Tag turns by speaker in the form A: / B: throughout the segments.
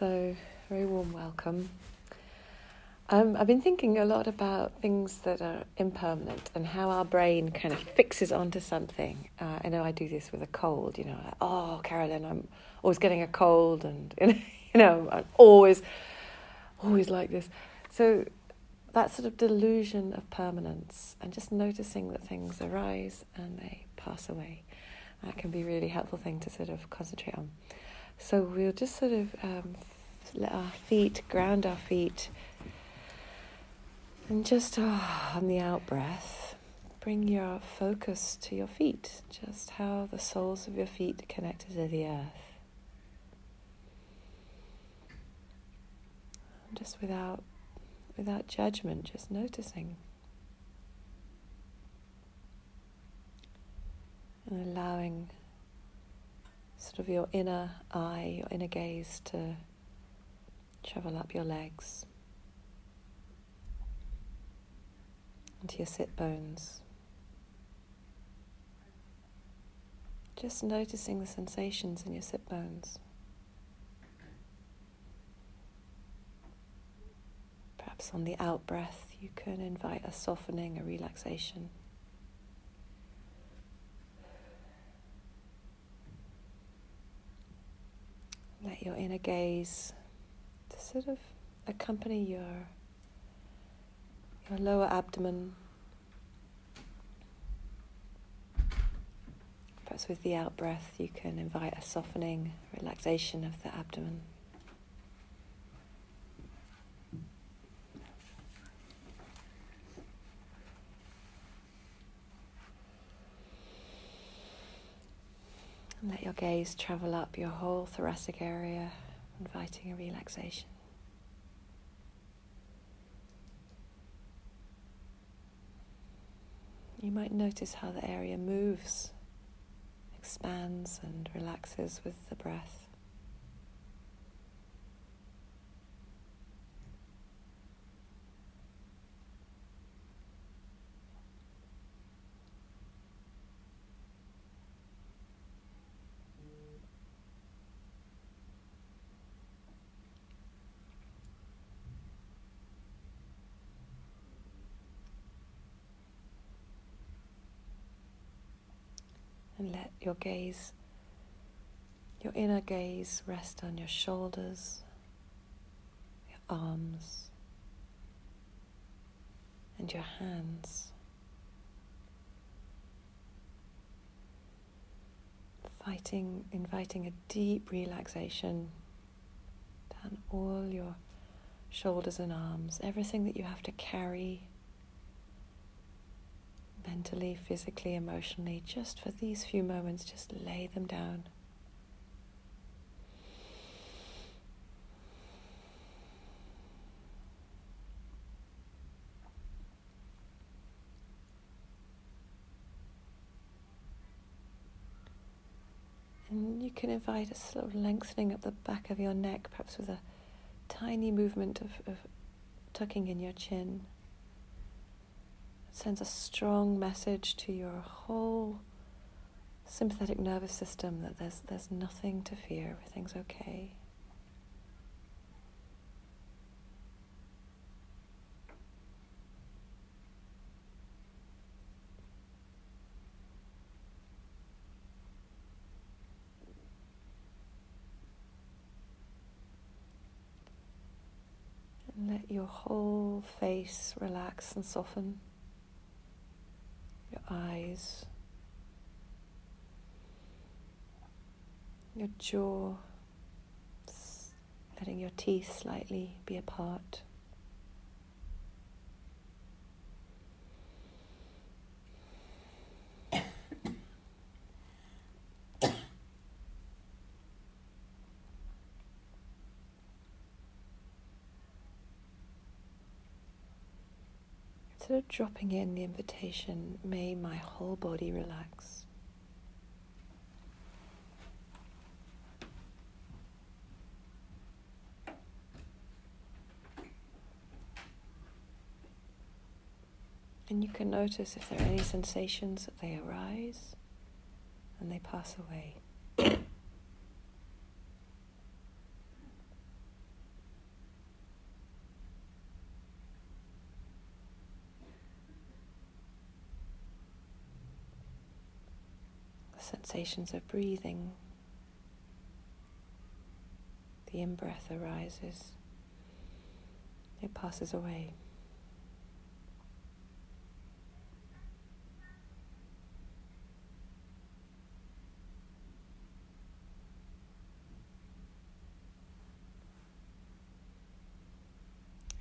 A: So, very warm welcome. Um, I've been thinking a lot about things that are impermanent and how our brain kind of fixes onto something. Uh, I know I do this with a cold, you know, like, oh, Carolyn, I'm always getting a cold, and you know, I'm always, always like this. So, that sort of delusion of permanence and just noticing that things arise and they pass away. That can be a really helpful thing to sort of concentrate on. So we'll just sort of um, let our feet ground our feet and just oh, on the out breath, bring your focus to your feet, just how the soles of your feet connected to the earth. Just without without judgment, just noticing. And allowing sort of your inner eye, your inner gaze to travel up your legs into your sit bones. Just noticing the sensations in your sit bones. Perhaps on the out breath, you can invite a softening, a relaxation. Let your inner gaze to sort of accompany your your lower abdomen. Perhaps with the out breath, you can invite a softening, relaxation of the abdomen. And let your gaze travel up your whole thoracic area, inviting a relaxation. You might notice how the area moves, expands, and relaxes with the breath. and let your gaze, your inner gaze, rest on your shoulders, your arms, and your hands. Fighting, inviting a deep relaxation down all your shoulders and arms, everything that you have to carry mentally, physically, emotionally, just for these few moments, just lay them down. And you can invite a sort of lengthening up the back of your neck, perhaps with a tiny movement of, of tucking in your chin sends a strong message to your whole sympathetic nervous system that there's there's nothing to fear, everything's okay. Let your whole face relax and soften eyes, your jaw, letting your teeth slightly be apart. Sort dropping in the invitation, may my whole body relax. And you can notice if there are any sensations that they arise and they pass away. the sensations of breathing. The in breath arises, it passes away.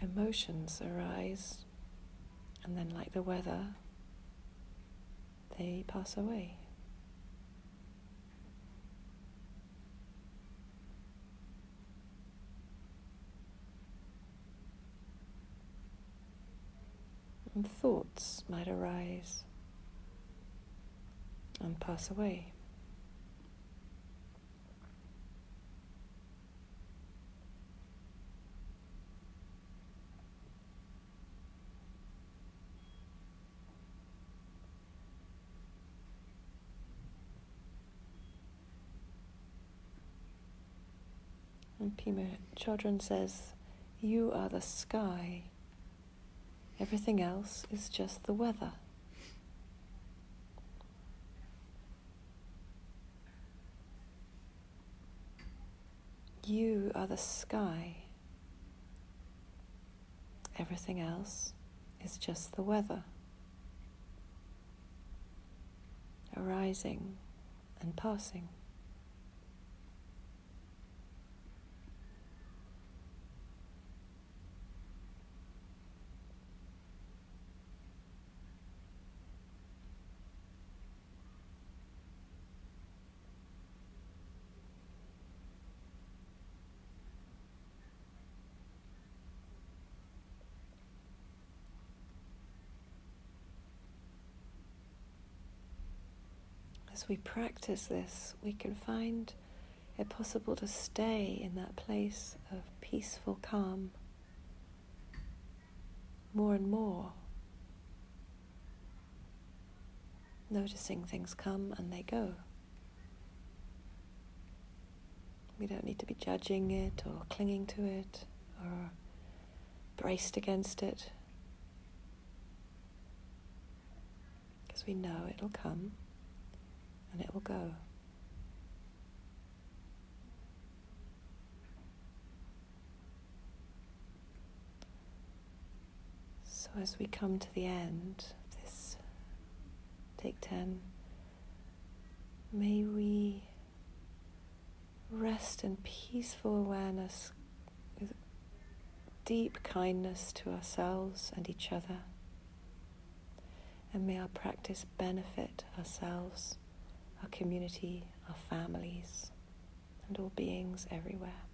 A: Emotions arise, and then, like the weather, they pass away. And thoughts might arise and pass away. And Pema Chodron says, You are the sky. Everything else is just the weather. You are the sky. Everything else is just the weather. Arising and passing. As we practice this, we can find it possible to stay in that place of peaceful calm more and more. Noticing things come and they go. We don't need to be judging it or clinging to it or braced against it because we know it'll come and it will go. So, as we come to the end of this take 10, may we rest in peaceful awareness with deep kindness to ourselves and each other. And may our practice benefit ourselves our community, our families, and all beings everywhere.